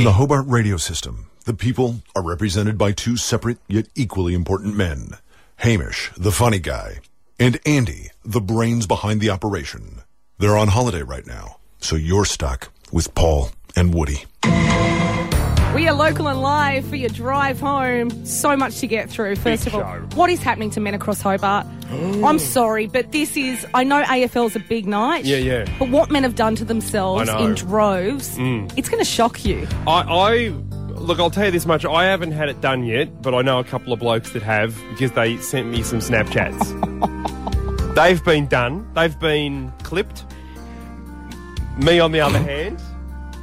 In the Hobart radio system, the people are represented by two separate yet equally important men Hamish, the funny guy, and Andy, the brains behind the operation. They're on holiday right now, so you're stuck with Paul and Woody. We are local and live for your drive home. So much to get through. First Big of all, show. what is happening to men across Hobart? I'm sorry, but this is. I know AFL's a big night. Yeah, yeah. But what men have done to themselves I know. Mm. in droves, it's going to shock you. I, I look. I'll tell you this much. I haven't had it done yet, but I know a couple of blokes that have because they sent me some Snapchats. They've been done. They've been clipped. Me, on the other hand,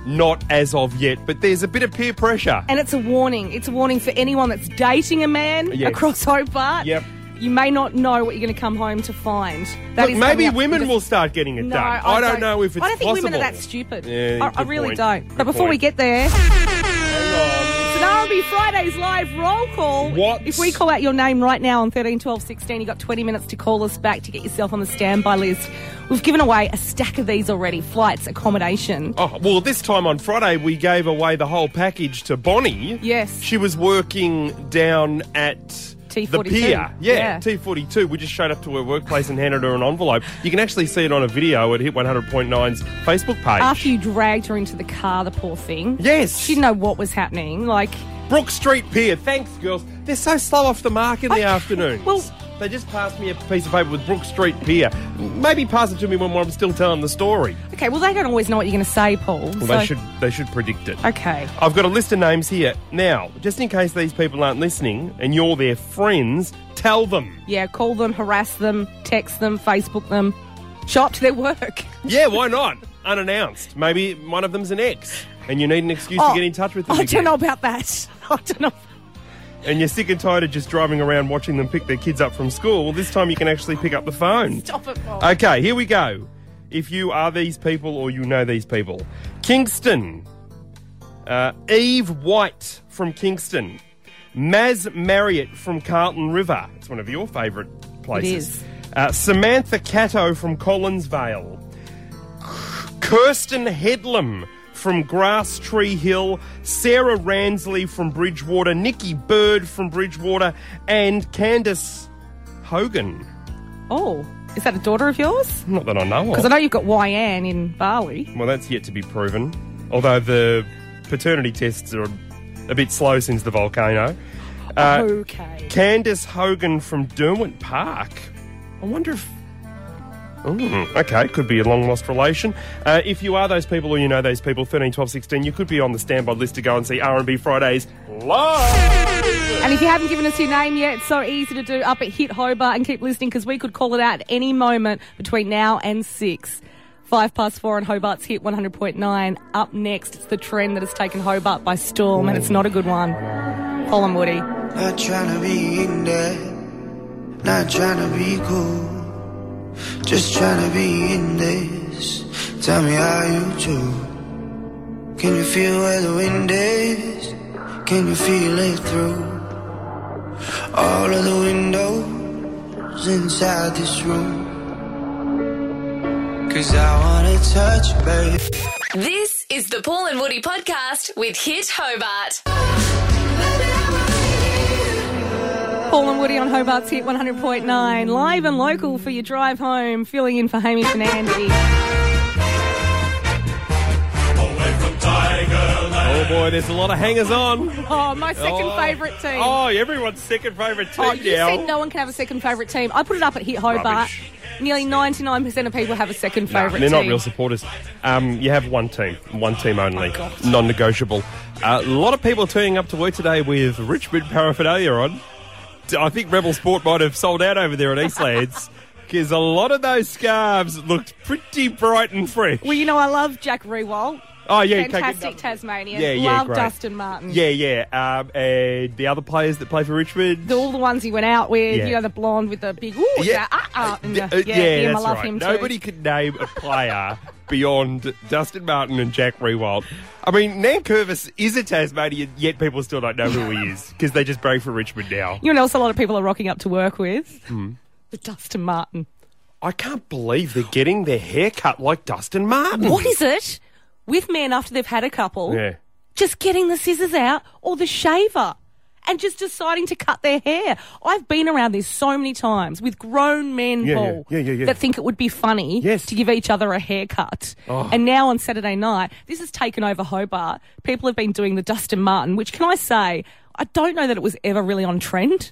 not as of yet. But there's a bit of peer pressure. And it's a warning. It's a warning for anyone that's dating a man Yes. across Hobart. Yep. You may not know what you're going to come home to find. That Look, is maybe coming up women will start getting it No, done. I, don't, know if it's I don't think possible. women are that stupid. Yeah, I, I good really point. don't. Good but before we point. get there, an R&B Fridays live roll call. What? If we call out your name right now on 13, 12, 16, you've got 20 minutes to call us back to get yourself on the standby list. We've given away a stack of these already. Flights, accommodation. Oh, well, this time on Friday, we gave away the whole package to Bonnie. Yes. She was working down at T42. the pier. Yeah, Yeah. T42. We just showed up to her workplace and handed her an envelope. You can actually see it on a video at Hit 100.9's Facebook page. After you dragged her into the car, the poor thing. Yes. She didn't know what was happening. Like, Brook Street Pier. Thanks, girls. They're so slow off the mark in the afternoon. well- they just passed me a piece of paper with Brook Street Pier. Maybe pass it to me when I'm still telling the story. okay, well, they don't always know what you're going to say, Paul. Well, so- they should they should predict it. Okay. I've got a list of names here. Now, just in case these people aren't listening and you're their friends, tell them. Yeah, call them, harass them, text them, Facebook them, show up to their work. Yeah, why not? Unannounced. Maybe one of them's an ex and you need an excuse Oh, to get in touch with them I again. don't know about that. I don't know. And you're sick and tired of just driving around watching them pick their kids up from school. Well, this time you can actually pick up the phone. Stop it, Paul. Okay, here we go. If you are these people or you know these people, Kingston, uh, Eve White from Kingston, Maz Marriott from Carlton River. It's one of your favourite places. is. Uh, Samantha Cato from Collinsvale, Kirsten Headlam from Grass Tree Hill, Sarah Ransley from Bridgewater, Nikki Bird from Bridgewater, and Candace Hogan. Oh, is that a daughter of yours? Not that I know of. Because I know you've got YN in Bali. Well, that's yet to be proven. Although the paternity tests are a bit slow since the volcano. Uh, okay. Candace Hogan from Derwent Park. I wonder if. Mm, okay, could be a long lost relation. Uh, if you are those people or you know those people, 13, 12, 16, you could be on the standby list to go and see R&B Fridays live. And if you haven't given us your name yet, it's so easy to do up at Hit Hobart and keep listening because we could call it out at any moment between now and six. Five past four on Hobart's Hit 100.9. Up next, it's the trend that has taken Hobart by storm, and it's not a good one. Paul and Woody. Not trying to be in there, not trying to be cool. Just trying to be in this. Tell me how you do. Can you feel where the wind is? Can you feel it through all of the windows inside this room? Cause I wanna touch, babe. This is the Paul and Woody podcast with Hit Hobart. Paul and Woody on Hobart's Hit 100.9. Live and local for your drive home. Filling in for Hamish and Andy. Oh boy, there's a lot of hangers on. Oh, my second Oh. favourite team. Oh, everyone's second favourite team Oh, you now. said no one can have a second favourite team. I put it up at Hit Hobart. Rubbish. Nearly 99% of people have a second No, favourite they're team. not real supporters. Um, you have one team, one team only, God. non-negotiable. Uh, a lot of people turning up to work today with Richmond paraphernalia on. I think Rebel Sport might have sold out over there at Eastlands because a lot of those scarves looked pretty bright and fresh. Well, you know, I love Jack Riewoldt. Oh yeah, Fantastic Tasmanian. Yeah, yeah, love great. Dustin Martin. Yeah, yeah. Um, and the other players that play for Richmond. All the ones he went out with, Yeah. you know, the blonde with the big, ooh, yeah, uh, uh, the- Uh, yeah, yeah, him, I love right. him too. Nobody could name a player beyond Dustin Martin and Jack Riewoldt. I mean, Nankervis is a Tasmanian, yet people still don't know who he is because they just break for Richmond now. You know, what else a lot of people are rocking up to work with? Hmm. The Dustin Martin. I can't believe they're getting their hair cut like Dustin Martin. What is it with men after they've had a couple? Yeah. just getting the scissors out or the shaver and just deciding to cut their hair. I've been around this so many times with grown men, Yeah. Paul, yeah, yeah. that think it would be funny Yes. to give each other a haircut. Oh. And now on Saturday night, this has taken over Hobart. People have been doing the Dustin Martin, which can I say, I don't know that it was ever really on trend.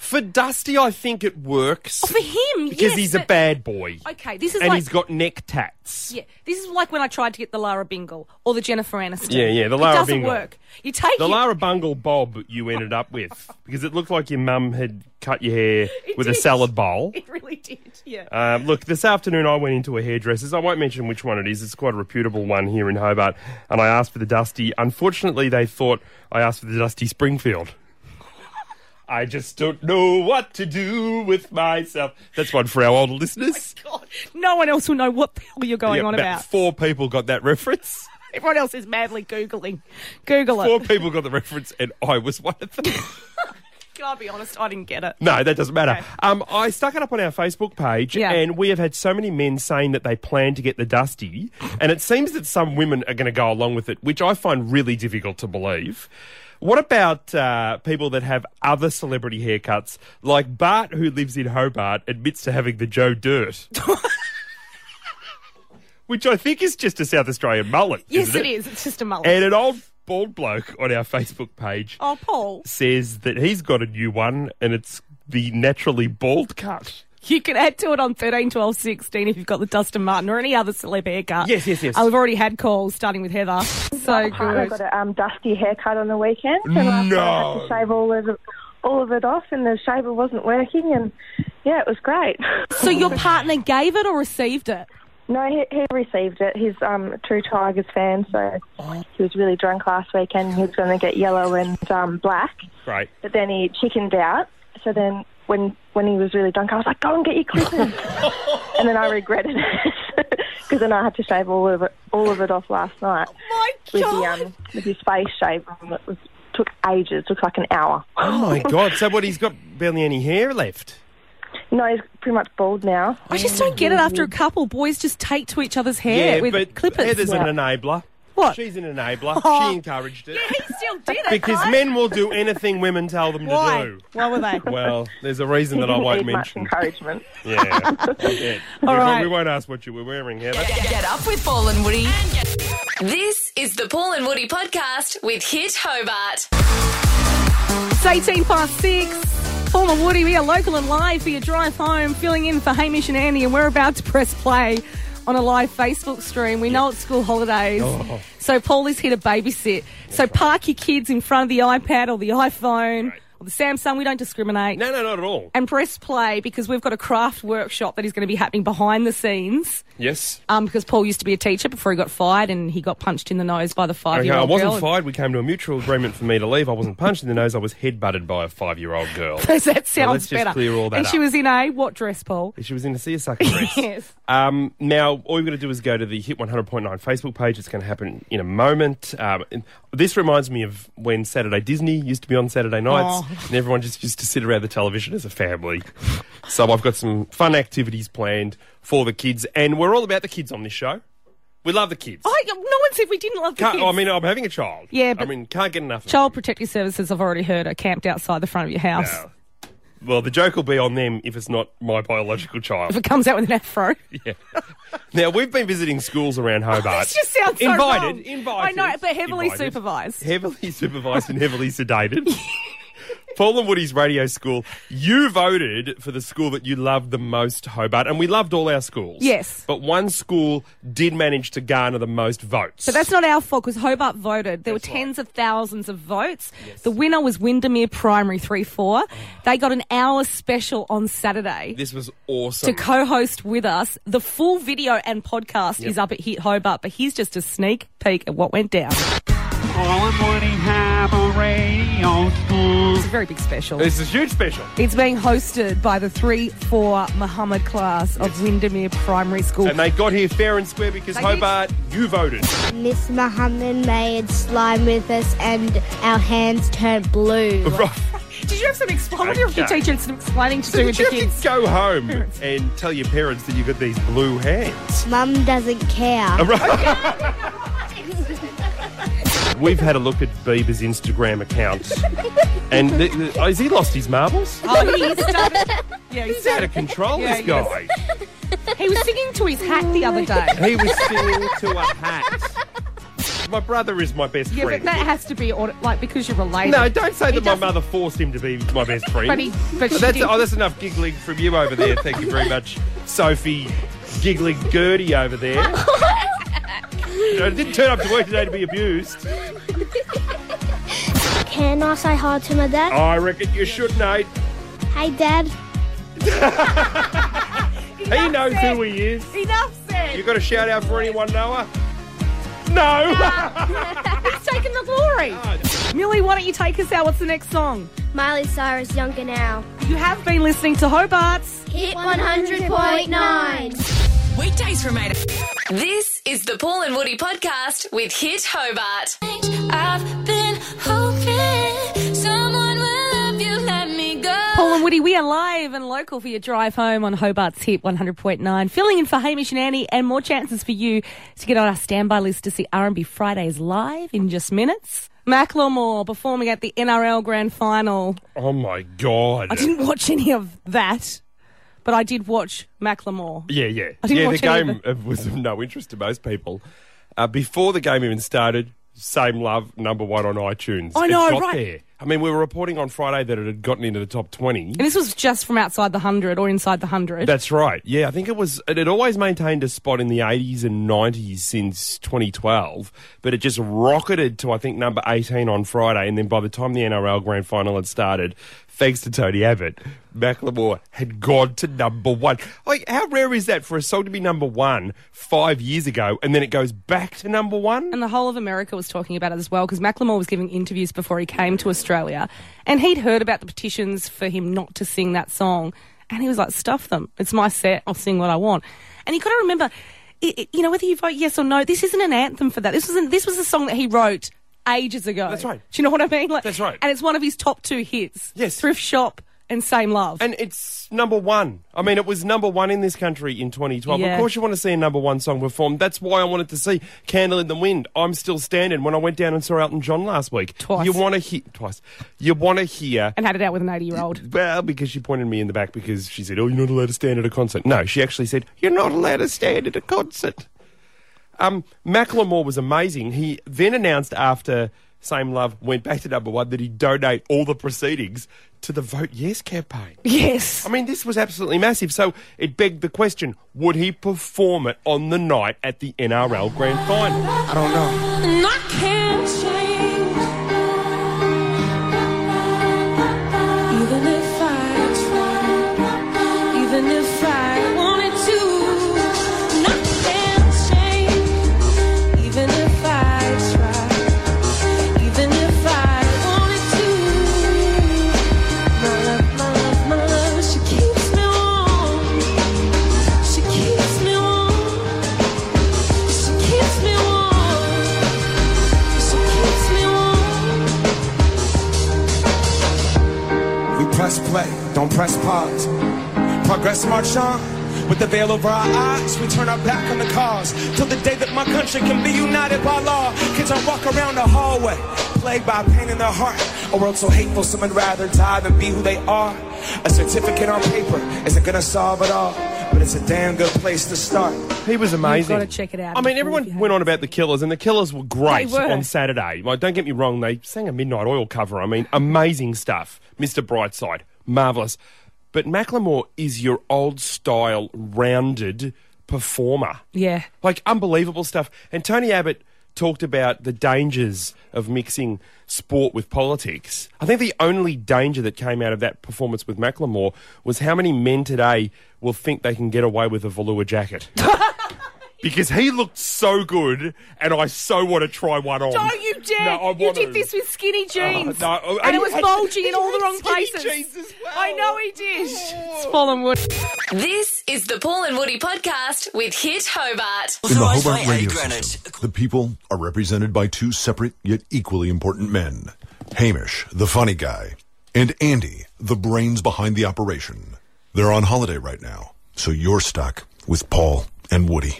For Dusty, I think it works. Oh, for him, because yes, he's a bad boy. Okay, this is and like he's got neck tats. yeah, this is like when I tried to get the Lara Bingle or the Jennifer Aniston. Yeah, yeah, the Lara it doesn't Bingle. work. You take The it- Lara Bungle bob you ended up with because it looked like your mum had cut your hair It with a salad bowl. It really did. Yeah. Um, look, this afternoon I went into a hairdresser's. I won't mention which one it is. It's quite a reputable one here in Hobart. And I asked for the Dusty. Unfortunately, they thought I asked for the Dusty Springfield. I just don't know what to do with myself. That's one for our older listeners. God, no one else will know what the hell you're going Yeah, on about four people got that reference. Everyone else is madly googling. Google Four people got the reference, and I was one of them. Can I be honest? I didn't get it. No, that doesn't matter. Okay. Um, I stuck it up on our Facebook page, Yeah. and we have had so many men saying that they plan to get the dusty, and it seems that some women are going to go along with it, which I find really difficult to believe. What about uh, people that have other celebrity haircuts, like Bart, who lives in Hobart, admits to having the Joe Dirt? Which I think is just a South Australian mullet. Yes, isn't it is. It's just a mullet. And an old bald bloke on our Facebook page oh, Paul, says that he's got a new one and it's the naturally bald cut. you can add to it on 13, 12, 16 if you've got the Dustin Martin or any other celeb haircut. Yes, yes, yes. Uh, we've already had calls, starting with Heather. So I got a um, dusty haircut on the weekend, and last night I had to shave all of it, all of it off, and the shaver wasn't working, and yeah, it was great. So your partner gave it or received it? no, he, he received it. He's um, a true Tigers fan, so he was really drunk last weekend. He was going to get yellow and um, black, Great. but then he chickened out. So then, when when he was really drunk, I was like, "Go and get your clippers," and then I regretted it because then I had to shave all of it all of it off last night My with God. the um, with his face shaved. It was took ages. Took like an hour. Oh my god! So what? He's got barely any hair left. No, he's pretty much bald now. I just don't get it after a couple. Boys just take to each other's hair with but clippers. Heather's Yeah. an enabler. What? She's an enabler. Oh. She encouraged it Yeah, he still did it. because right? men will do anything women tell them Why? to do. Why were they? Well, there's a reason He that I didn't won't need much mention. encouragement. Yeah. yeah. we, All right. we won't ask what you were wearing, Heather. Get up with Paul and Woody. This is the Paul and Woody podcast with Hit Hobart. It's 18 past 6. Former Woody, we are local and live for your drive home, filling in for Hamish and Andy, and we're about to press play on a live Facebook stream. We know it's school holidays, Oh. so Paul is here to babysit. So park your kids in front of the iPad or the iPhone or the Samsung. We don't discriminate. No, no, not at all. And press play because we've got a craft workshop that is going to be happening behind the scenes. Yes. Um, because Paul used to be a teacher before he got fired and he got punched in the nose by the Okay, five-year-old I wasn't girl. fired. We came to a mutual agreement for me to leave. I wasn't punched in the nose. I was headbutted by a five-year-old girl. that sounds let's just better. clear all that and she was in a what dress, Paul? She was in a seersucker dress. Yes. Um, now, all you've got to do is go to the Hit 100.9 Facebook page. It's going to happen in a moment. Um, this reminds me of when Saturday Disney used to be on Saturday nights, Oh. and everyone just used to sit around the television as a family. so I've got some fun activities planned for the kids, and we're all about the kids on this show. We love the kids. Oh, I, no one said we didn't love the Can't- kids. I mean, I'm having a child. Yeah, but I but- mean, can't get enough. of Child Protective Services, I've already heard, are camped outside the front of your house. them. Well, the joke will be on them if it's not my biological child. If it comes out with an afro. Yeah. Now we've been visiting schools around Hobart. This just sounds so invited, wrong. invited. I know, but heavily invited, supervised. heavily supervised and heavily sedated. Paul and Woody's radio school. You voted for the school that you loved the most, Hobart, and we loved all our schools. Yes. but one school did manage to garner the most votes. But that's not our fault because Hobart voted. There That's were right. tens of thousands of votes. Yes. The winner was Windermere Primary 3 4. They got an hour special on Saturday. this was awesome. to co-host with us. The full video and podcast is up at Hit Hobart, but here's just a sneak peek at what went down. Paul and Woody have a radio school. It's a very big special. This is a huge special. It's being hosted by the 3-4 Muhammad class of Windermere Primary School. And they got here fair and square because Thank you. Hobart, you voted. Miss Muhammad made slime with us and our hands turned blue. Did you have some explaining? I wonder if your teacher had some explaining to do Did with you the have kids. to go home and tell your parents that you got these blue hands? Mum doesn't care. we've had a look at Bieber's Instagram account, and th- th- has oh, he lost his marbles? Oh, he started. Yeah, he He's out of control, Yeah, this he is. guy. He was singing to his hat the other day. He was singing to a hat. My brother is my best Yeah, but friend. that has to be like because you're related. no, don't say He that my doesn't- mother forced him to be my best friend. But he- but she that's, did. oh, that's enough giggling from you over there. Thank you very much, Sophie. Giggling Gertie over there. You know, didn't turn up to work today to be abused. Can I say hi to my dad? I reckon you should, Nate. Hey, Dad. He knows who he is. Enough said. You got a shout out for anyone, Noah? No. He's taking the glory. Millie, why don't you take us out? What's the next song? Miley Cyrus, Younger Now. You have been listening to Hobart's. Hit 100.9. Weekdays from 8. This is the Paul and Woody podcast with Hit Hobart. I've been hoping someone will love you, let me go. Paul and Woody, we are live and local for your drive home on Hobart's Hit 100.9. Filling in for Hamish and Andy and more chances for you to get on our standby list to see R&B Fridays live in just minutes. Macklemore performing at the NRL Grand Final. oh my god. I didn't watch any of that, but I did watch Macklemore. Yeah, yeah. I didn't yeah, watch the any game of uh, was of no interest to most people. Uh, before the game even started, Same Love, number one on iTunes. I It know, got right. there. I mean, we were reporting on Friday that it had gotten into the top 20. And this was just from outside the 100 or inside the 100. That's right. Yeah, I think it was. It had always maintained a spot in the 80s and 90s since 2012, but it just rocketed to I think number 18 on Friday, and then by the time the NRL Grand Final had started, thanks to Tony Abbott, Macklemore had gone to number one. Like, how rare is that for a song to be number one five years ago, and then it goes back to number one? And the whole of America was talking about it as well because Macklemore was giving interviews before he came to Australia and he'd heard about the petitions for him not to sing that song. And he was like, stuff them. It's my set. I'll sing what I want. And you got to remember, it, it- you know, whether you vote yes or no, this isn't an anthem for that. This wasn't, this was a song that he wrote ages ago. That's right. Do you know what I mean? Like, That's right. And it's one of his top two hits. Yes. Thrift Shop and Same Love. And it's number one. I mean, it was number one in this country in 2012. Yeah. Of course, you want to see a number one song performed. That's why I wanted to see Candle in the Wind. I'm still standing when I went down and saw Elton John last week. Twice. You want to hear twice. You want to hear. and had it out with an 80 year old. Well, because she pointed me in the back because she said, "Oh, you're not allowed to stand at a concert." No, she actually said, "You're not allowed to stand at a concert." Um, Macklemore was amazing. He then announced after Same Love went back to number one that he'd donate all the proceedings to the Vote Yes campaign. Yes. I mean, this was absolutely massive. So it begged the question would he perform it on the night at the NRL Grand Final? I don't know. And I With the veil over our eyes, we turn our back on the cause. Till the day that my country can be united by law. Kids are walk around the hallway, plagued by pain in their heart. A world so hateful, some would rather die than be who they are. A certificate on paper isn't gonna solve it all, but it's a damn good place to start. He was amazing. You've gotta check it out I mean, everyone went on about the Killers, and the Killers were great They were. on Saturday. Like, don't get me wrong, they sang a Midnight Oil cover. I mean, amazing stuff. Mr. Brightside, marvellous. But Macklemore is your old style, rounded performer. Yeah. Like unbelievable stuff. And Tony Abbott talked about the dangers of mixing sport with politics. I think the only danger that came out of that performance with Macklemore was how many men today will think they can get away with a velour jacket. because he looked so good, and I so want to try one on. Don't you dare! No, I you want did to. this with skinny uh, jeans. no, oh, and it was had- bulging in all the wrong places. jeans as well. I know he did. Oh. It's fallen wood. This is the Paul and Woody podcast with Hit Hobart. In the Hobart radio system, the people are represented by two separate yet equally important men. Hamish, the funny guy, and Andy, the brains behind the operation. They're on holiday right now, so you're stuck with Paul and Woody.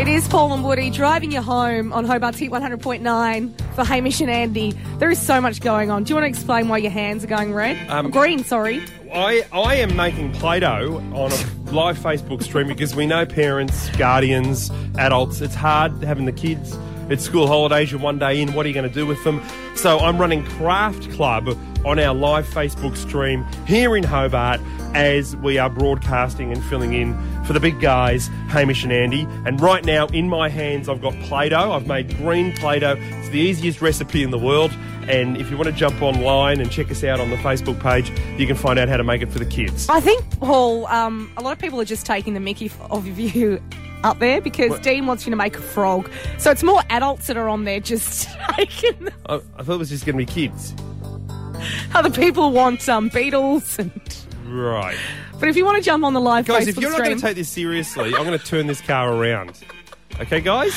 It is Paul and Woody driving you home on Hobart's Hit 100.9 for Hamish and Andy. There is so much going on. Do you want to explain why your hands are going red? Um, Green, sorry. I, I am making Play Doh on a live Facebook stream because we know parents, guardians, adults, it's hard having the kids It's school holidays. You're one day in, what are you going to do with them? So I'm running Craft Club on our live Facebook stream here in Hobart as we are broadcasting and filling in for the big guys, Hamish and Andy. And right now in my hands, I've got Play Doh. I've made green Play Doh. It's the easiest recipe in the world. And if you want to jump online and check us out on the Facebook page, you can find out how to make it for the kids. I think, Paul, um, a lot of people are just taking the mickey of you up there because What? Dean wants you to make a frog. So it's more adults that are on there just taking the I, I thought it was just going to be kids. Other people want um, beetles And, Right. But if you want to jump on the live Guys, Facebook if you're not going to take this seriously, I'm going to turn this car around. Okay, guys?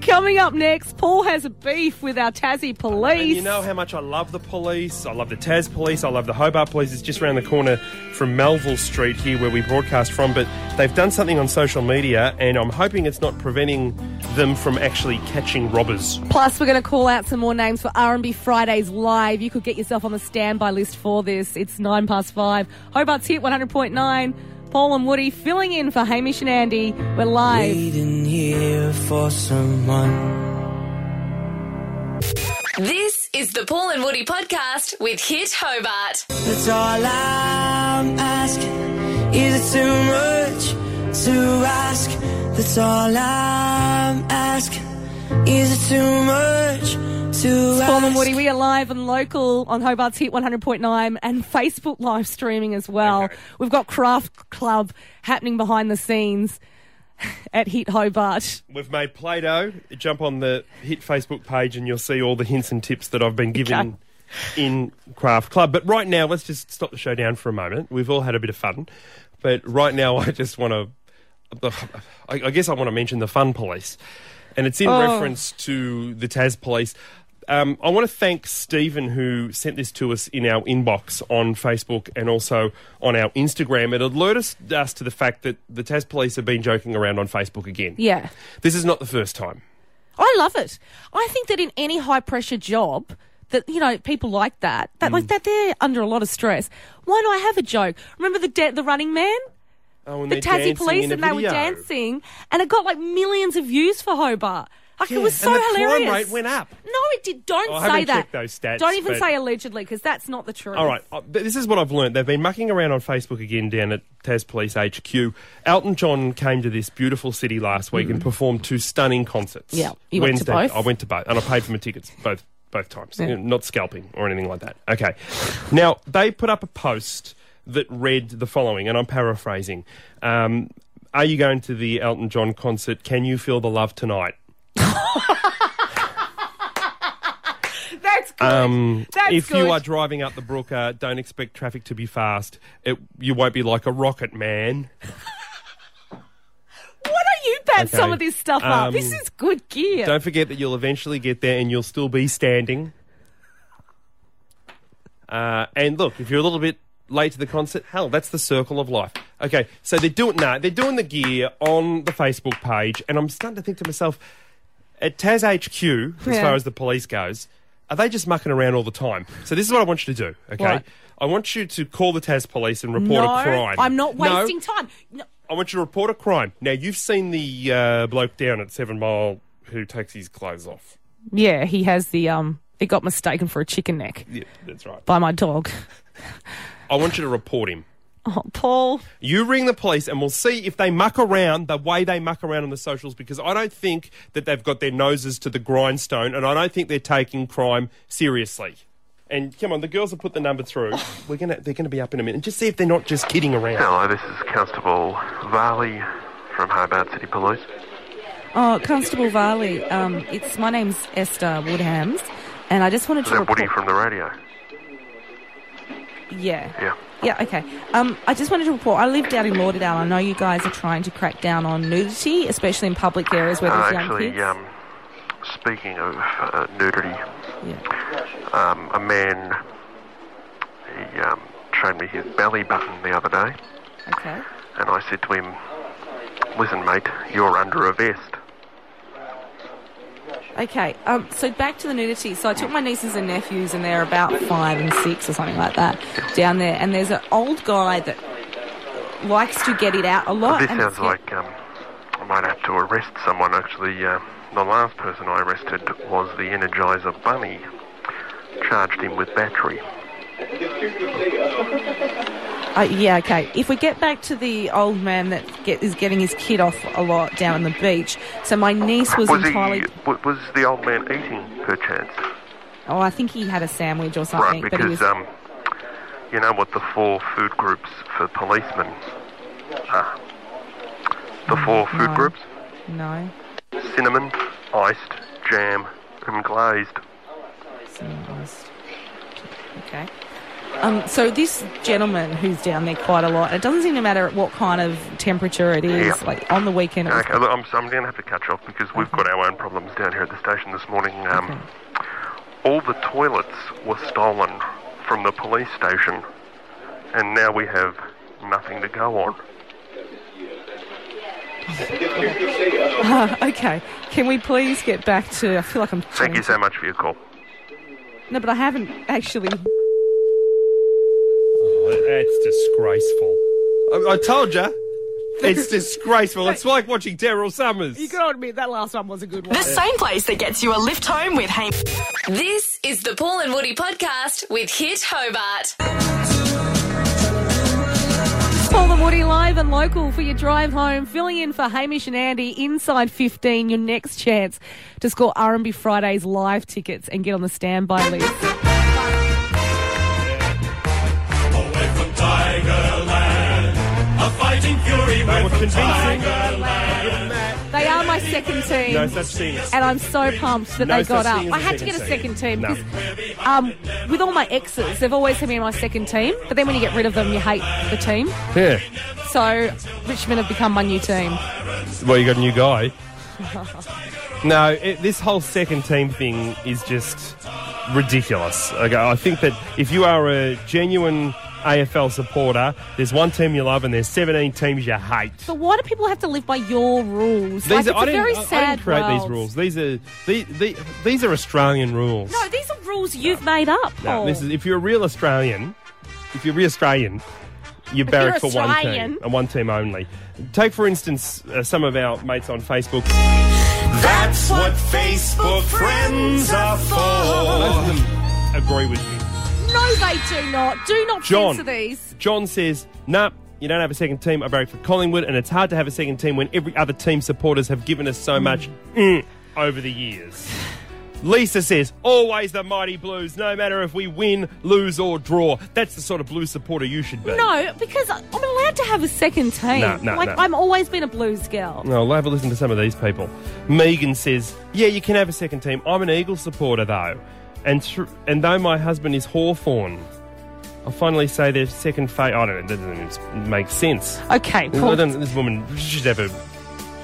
coming up next, Paul has a beef with our Tassie police. And you know how much I love the police. I love the Tas police. I love the Hobart police. It's just around the corner from Melville Street here where we broadcast from. But they've done something on social media, and I'm hoping it's not preventing them from actually catching robbers. Plus, we're going to call out some more names for R&B Fridays live. You could get yourself on the standby list for this. It's nine past five. Hobart's hit 100.9. Paul and Woody filling in for Hamish and Andy. We're live. Waiting here for someone. This is the Paul and Woody podcast with Hit Hobart. That's all I'm asking. Is it too much to ask? That's all I'm asking. Is it too much to It's ask? Paul and Woody, we are live and local on Hobart's Hit 100.9 and Facebook live streaming as well. We've got Craft Club happening behind the scenes at Hit Hobart. We've made Play Doh. Jump on the Hit Facebook page and you'll see all the hints and tips that I've been given in Craft Club. But right now, let's just stop the show down for a moment. We've all had a bit of fun. But right now, I just want to. I, I guess I want to mention the Fun Police. And it's in Oh. reference to the Tas Police. Um, I want to thank Stephen who sent this to us in our inbox on Facebook and also on our Instagram. It alerted us to the fact that the Tas Police have been joking around on Facebook again. Yeah. This is not the first time. I love it. I think that in any high pressure job, that you know people like that, that Mm. like that they're under a lot of stress. Why not I have a joke? Remember the da- the running man, Oh, and the Tassie police, and they were dancing, and it got like millions of views for Hobart. Like it was so and the crime hilarious. rate went up. No, it did. Don't Oh, I say that. those stats, Don't even but- say allegedly because that's not the truth. All right, uh, this is what I've learned. They've been mucking around on Facebook again down at Tas Police HQ. Elton John came to this beautiful city last week and performed two stunning concerts. Mm. Yeah, you went to Wednesday, both? I went to both, and I paid for my tickets both both times. Yeah. Not scalping or anything like that. Okay. Now they put up a post that read the following, and I'm paraphrasing. Um, are you going to the Elton John concert? Can you feel the love tonight? That's good. Um, That's if good. you are driving up the Brooker, don't expect traffic to be fast. It, you won't be like a rocket man. Why don't you bat Okay. some of this stuff up? Um, This is good gear. Don't forget that you'll eventually get there and you'll still be standing. Uh, and look, if you're a little bit late to the concert, hell, that's the circle of life. Okay, so they're doing no, they're doing the gear on the Facebook page, and I'm starting to think to myself, at Tas HQ, as Yeah. far as the police goes, are they just mucking around all the time? So this is what I want you to do. Okay, Right. I want you to call the Tas police and report no, a crime. I'm not No, wasting time. No, I want you to report a crime. Now you've seen the uh, bloke down at Seven Mile who takes his clothes off. Yeah, he has the um. It got mistaken for a chicken neck Yeah, that's right. by my dog. I want you to report him. Oh, Paul. You ring the police and we'll see if they muck around the way they muck around on the socials because I don't think that they've got their noses to the grindstone and I don't think they're taking crime seriously. And come on, the girls have put the number through. We're gonna they're gonna be up in a minute. Just see if they're not just kidding around. Hello, this is Constable Varley from Hobart City Police. Oh, Constable Varley. Um, it's my name's Esther Woodhams, and I just wanted Is to that report. Woody from the radio? Yeah. Yeah. Yeah, okay. Um, I just wanted to report. I live down in Lauderdale. I know you guys are trying to crack down on nudity, especially in public areas where Uh, there's young actually, kids. um, speaking of uh, nudity, um, a man he um, showed me his belly button the other day, Okay. and I said to him, "Listen, mate, you're under a vest." Okay, um, so back to the nudity. So I took my nieces and nephews, and they're about five and six or something like that, down there. And there's an old guy that likes to get it out a lot. this and sounds like um, I might have to arrest someone. Actually, uh, the last person I arrested was the Energizer Bunny. Charged him with battery. Uh, yeah, okay. If we get back to the old man that get, is getting his kid off a lot down on the beach, so my niece was, was entirely. he? Was the old man eating, perchance? Oh, I think he had a sandwich or Right, something, but he because was. um, you know what the four food groups for policemen are? The four food no. groups: No. cinnamon, iced, jam, and glazed. Oh, sorry. Okay. Um, so this gentleman who's down there quite a lot, it doesn't seem to matter what kind of temperature it is. Yeah. Like on the weekend, it was Okay, look, I'm, I'm going to have to cut you off because we've got our own problems down here at the station this morning. Um, All the toilets were stolen from the police station, and now we have nothing to go on. okay. Can we please get back to? I feel like I'm. Thank you so much for your call. No, but I haven't actually. It's disgraceful. I, I told you. It's disgraceful. It's like watching Daryl Somers. You got to admit that last one was a good one. The same place that gets you a lift home with Hank. This is the Paul and Woody podcast with Hit Hobart. Paul and Woody live and local for your drive home, filling in for Hamish and Andy inside 15. Your next chance to score R&B Fridays live tickets and get on the standby list. They were convincing. They are my second team. No such thing. And I'm so pumped that No they got such up. thing as I a had to get a second second team team. because um, with all my exes, they've always had me in my second team. But then when you get rid of them, you hate the team. Yeah. So Richmond have become my new team. Well, you got a new guy. No, it, this whole second team thing is just ridiculous. Okay, I think that if you are a genuine AFL supporter, there's one team you love and there's 17 teams you hate. But why do people have to live by your rules? These like, are, it's I a didn't, very I- I sad didn't create these rules. These are these, these, these are Australian rules. No, these are rules you've made up, No, Paul. this is if you're a real Australian, if you're a real Australian, you If barrack for you're one team and one team only. Take for instance uh, some of our mates on Facebook. That's what Facebook friends are Most for. of them agree with you. No, they do not. Do not John. censor these. John says, "Nah, you don't have a second team. I barrack for Collingwood, and it's hard to have a second team when every other team supporters have given us so much mm, over the years." Lisa says, always the mighty blues, no matter if we win, lose, or draw. That's the sort of blues supporter you should be. No, because I'm allowed to have a second team. No, no, like no. I'm always been a blues girl. No, we'll have a listen to some of these people. Megan says, "Yeah, you can have a second team. I'm an Eagles supporter though, and and though my husband is Hawthorn, I'll finally say their second fate. I don't know. That doesn't make sense. Okay, I don't- this woman should have a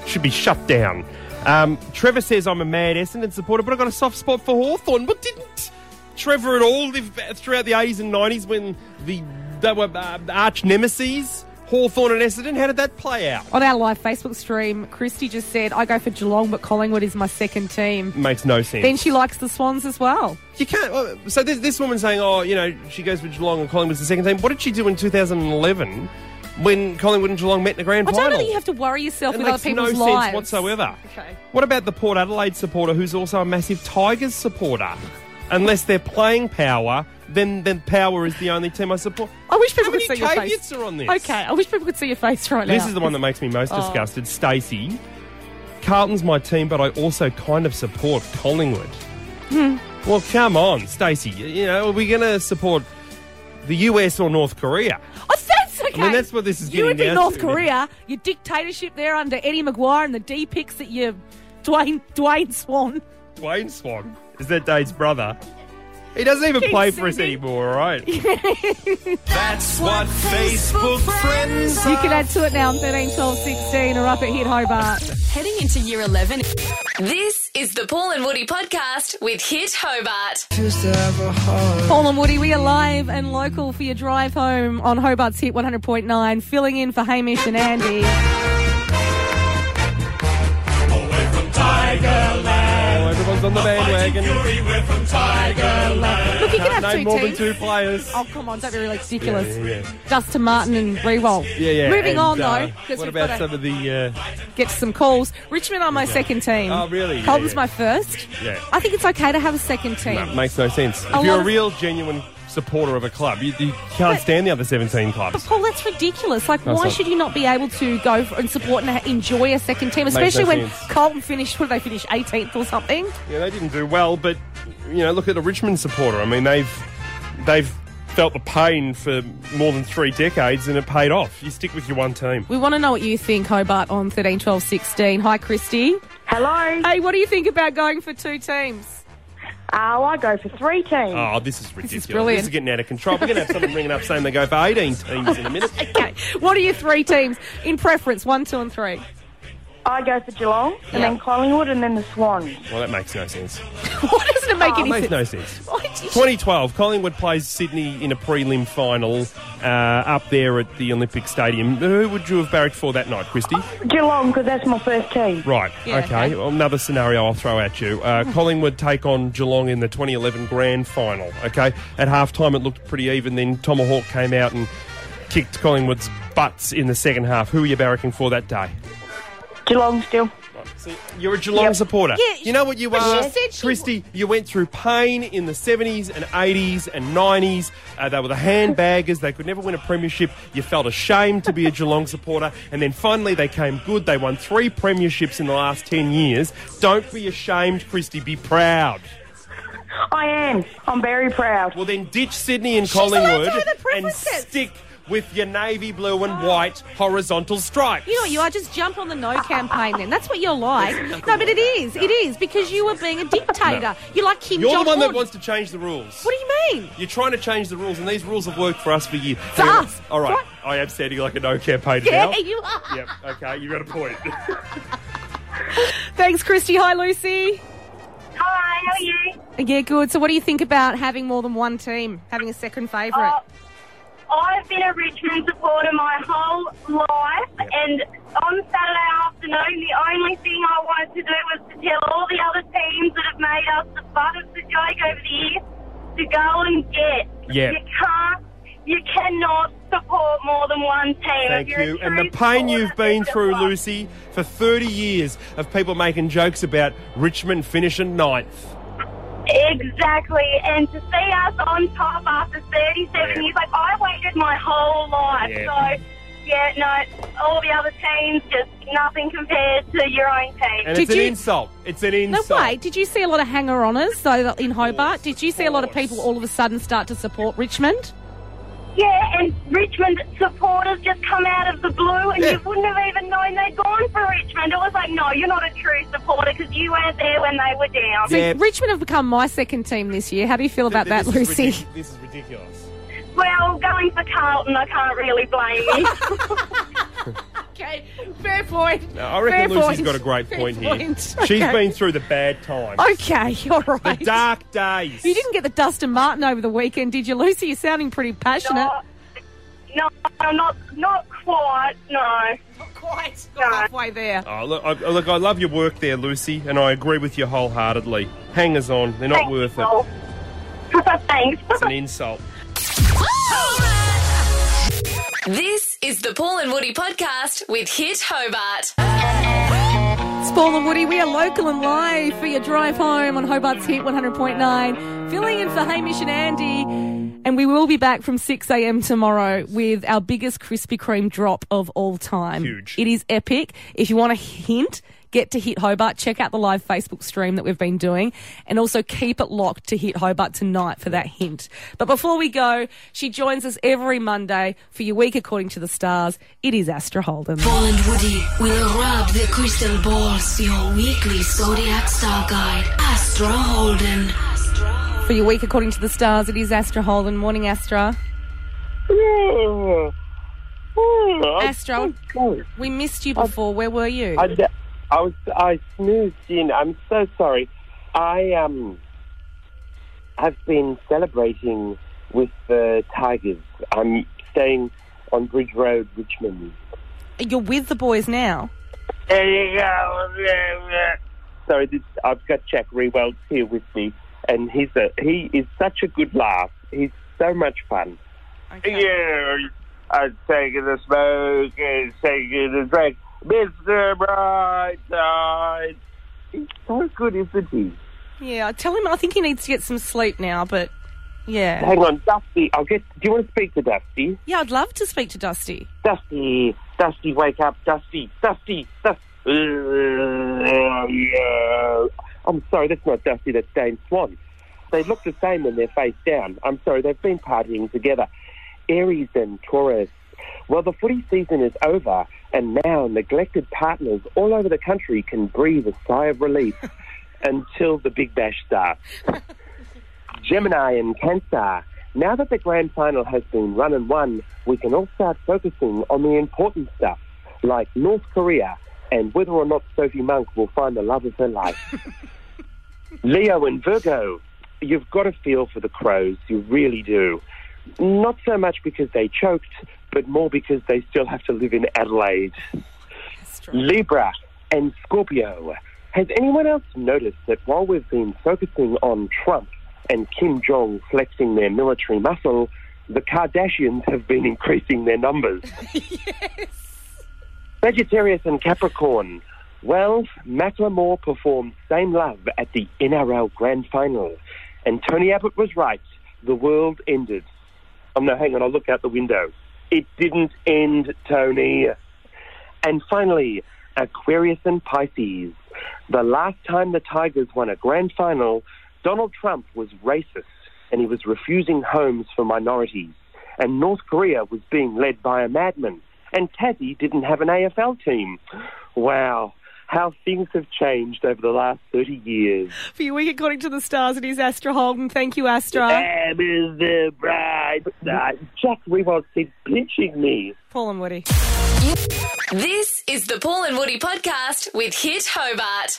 should be shut down." Um, Trevor says, "I'm a mad Essendon supporter, but I've got a soft spot for Hawthorn. But didn't Trevor at all live throughout the 80s and 90s when the they were uh, arch nemesis?" Hawthorn and Essendon, how did that play out? On our live Facebook stream, Christy just said, I go for Geelong, but Collingwood is my second team. Makes no sense. Then she likes the Swans as well. You can't. uh, So this, this woman saying, "Oh, you know, she goes for Geelong and Collingwood's the second team." What did she do in 2011 when Collingwood and Geelong met in the grand final. I don't that you have to worry yourself it with other makes no people's sense lives. whatsoever. Okay. What about the Port Adelaide supporter who's also a massive Tigers supporter? Unless they're playing power, then then power is the only team I support. I wish people How could many see your face. are on this? Okay, I wish people could see your face right now. This is the one that makes me most Oh. disgusted. Stacey, Carlton's my team, but I also kind of support Collingwood. Hmm. Well, come on, Stacey. You know, are we going to support the US or North Korea? Oh, that's okay. I mean, that's what this is You getting would be down North to. Korea. Your dictatorship there under Eddie McGuire and the D picks that you Dwayne Dwayne Swan. Dwayne Swan is that Dave's brother. He doesn't even Keep play for us singing. anymore, all right? That's what Facebook friends You can add to it now on 13, 12, 16 or up at Hit Hobart. Heading into year 11. This is the Paul and Woody podcast with Hit Hobart. Paul and Woody, we are live and local for your drive home on Hobart's Hit 100.9, filling in for Hamish and Andy. Away from Tigerland, Oh, on the bandwagon. Look, you can have Name two more teams. than two players. Oh, come on, don't be really ridiculous. Yeah, yeah, yeah. Dustin Martin and Riewoldt. Yeah, yeah. Moving and, on, uh, though, because What we've about got some to of the? Uh, get some calls. Richmond are my second team. Oh, really? Yeah, Carlton's yeah. my first. yeah. I think it's okay to have a second team. No, makes no sense. A if lot you're a of- real, genuine supporter of a club, you, you can't stand the other 17 But clubs. Paul, that's ridiculous. Like, No, why not. should you not be able to go for, and support and enjoy a second team, Makes especially no when sense. Carlton finished? What did they finish? 18th or something? Yeah, they didn't do well, but you know, look at a Richmond supporter. I mean, they've they've felt the pain for more than three decades, and it paid off. You stick with your one team. We want to know what you think, Hobart, on 13, 12, 16. Hi, Christy. Hello. Hey, what do you think about going for two teams? Oh, I go for three teams. Oh, this is ridiculous. This brilliant. This is getting out of control. We're going to have someone ringing up saying they go for 18 teams in a minute. Okay. What are your three teams in preference? One, two, and three. I go for Geelong, and Yeah. then Collingwood, and then the Swans. Well, that makes no sense. Why doesn't it make Oh, any makes sense? no sense. Why do you- 2012, Collingwood plays Sydney in a prelim final uh, up there at the Olympic Stadium. Who would you have barracked for that night, Christy? Geelong, because that's my first team. Right. Yeah, okay. okay. Well, another scenario I'll throw at you. Uh, Collingwood take on Geelong in the 2011 Grand Final. Okay. At halftime, it looked pretty even. Then Tomahawk came out and kicked Collingwood's butts in the second half. Who are you barracking for that day? Geelong still. You're a Geelong supporter. Yeah, you know what you but are, she said she- Christy. You went through pain in the 70s and 80s and 90s. Uh, they were the handbaggers. They could never win a premiership. You felt ashamed to be a Geelong supporter, and then finally they came good. They won three premierships in the last 10 years. Don't be ashamed, Christy. Be proud. I am. I'm very proud. Well, then ditch Sydney and allowed to Collingwood have the and stick with your navy blue and white horizontal stripes. You know what you are? Just jump on the no campaign then. That's what you're like. No, but it is. It is because you were being a dictator. No. You're like Kim You're Jong the one that wants to change the rules. What do you mean? You're trying to change the rules, and these rules have worked for us for years. For You're- us? All right. What? I am sounding like a no campaigner Yeah, now. you are. Yep. Okay. You got a point. Thanks, Christy. Hi, Lucy. Hi, how are you? Yeah, good. So, what do you think about having more than one team, having a second favourite? Uh, I've been a Richmond supporter my whole life, and on Saturday afternoon, the only thing I wanted to do was to tell all the other teams that have made us the butt of the joke over the years to go and get. Yeah. You can't, you cannot support more than one team. Thank you. And the pain you've been through. Lucy, for 30 years of people making jokes about Richmond finishing ninth. Exactly, and to see us on top after 37 years, like I waited my whole life. Yeah. So, yeah, no, all the other teams, just nothing compared to your own team. And it's an insult. It's an insult. No insult. way. Did you see a lot of hanger-oners so in Hobart? Did you see a lot of people all of a sudden start to support Richmond? Yeah, and Richmond supporters just come out of the blue, and you wouldn't have even known they'd gone for Richmond. It was like, no, you're not a true supporter because you weren't there when they were down. So Richmond have become my second team this year. How do you feel about that, this is Lucy? ridic- This is ridiculous. Well, going for Carlton, I can't really blame you. okay, fair point. No, I reckon Fair Lucy's point. got a great Fair point here. point. She's Okay. been through the bad times. Okay, all right. The dark days. You didn't get the Dustin Martin over the weekend, did you, Lucy? You're sounding pretty passionate. No, no, not not quite. No, not quite. Got halfway there. Oh, look, I, look, I love your work there, Lucy, and I agree with you wholeheartedly. Hangers on, they're not Thanks, worth it. Thanks. It's an insult. This is the Paul and Woody podcast with Hit Hobart. It's Paul and Woody. We are local and live for your drive home on Hobart's Hit 100.9. Filling in for Hamish and Andy. And we will be back from 6 a.m. tomorrow with our biggest Krispy Kreme drop of all time. Huge. It is epic. If you want a hint, get to Hit Hobart. Check out the live Facebook stream that we've been doing. And also keep it locked to Hit Hobart tonight for that hint. But before we go, she joins us every Monday for your week according to the stars. It is Astra Holden. Paul and Woody will rub the crystal balls, your weekly zodiac star guide, Astra Holden. For your week according to the stars, it is Astra Holden. Morning, Astra. Astra, oh, we missed you before. Where were you? I, d- I was I snoozed in. I'm so sorry. I um have been celebrating with the Tigers. I'm staying on Bridge Road, Richmond. You're with the boys now. There you go. sorry, this, I've got Jack Riewoldt here with me, and he's a he is such a good laugh. He's so much fun. Yeah, I'm taking a smoke and taking a drink. Mr. Brightside. He's so good, isn't he? Yeah, I tell him I think he needs to get some sleep now, but yeah. Hang on, Dusty. I'll get. Do you want to speak to Dusty? Yeah, I'd love to speak to Dusty. Dusty, Dusty, wake up, Dusty, Dusty, Dusty. I'm sorry, that's not Dusty. That's Dane Swan. They look the same when they're face down. I'm sorry, they've been partying together. Aries and Taurus. Well, the footy season is over, and now neglected partners all over the country can breathe a sigh of relief until the Big Bash starts. Gemini and Cancer. Now that the grand final has been run and won, we can all start focusing on the important stuff, like North Korea and whether or not Sophie Monk will find the love of her life. Leo and Virgo. You've got to feel for the crows, you really do. Not so much because they choked, but more because they still have to live in Adelaide. Libra and Scorpio. Has anyone else noticed that while we've been focusing on Trump and Kim Jong flexing their military muscle, the Kardashians have been increasing their numbers? Sagittarius and Capricorn. Well, Matt Macklemore performed Same Love at the NRL Grand Final, and Tony Abbott was right. The world ended. Oh no, hang on, I'll look out the window. It didn't end, Tony. And finally, Aquarius and Pisces. The last time the Tigers won a grand final, Donald Trump was racist and he was refusing homes for minorities. And North Korea was being led by a madman. And Tassie didn't have an AFL team. Wow, how things have changed over the last 30 years. For your week, according to the stars, it is Astra Holden. Thank you, Astra. Am is the bride. Uh, Jack Riewoldt said pinching me. Paul and Woody. This is the Paul and Woody podcast with Hit Hobart.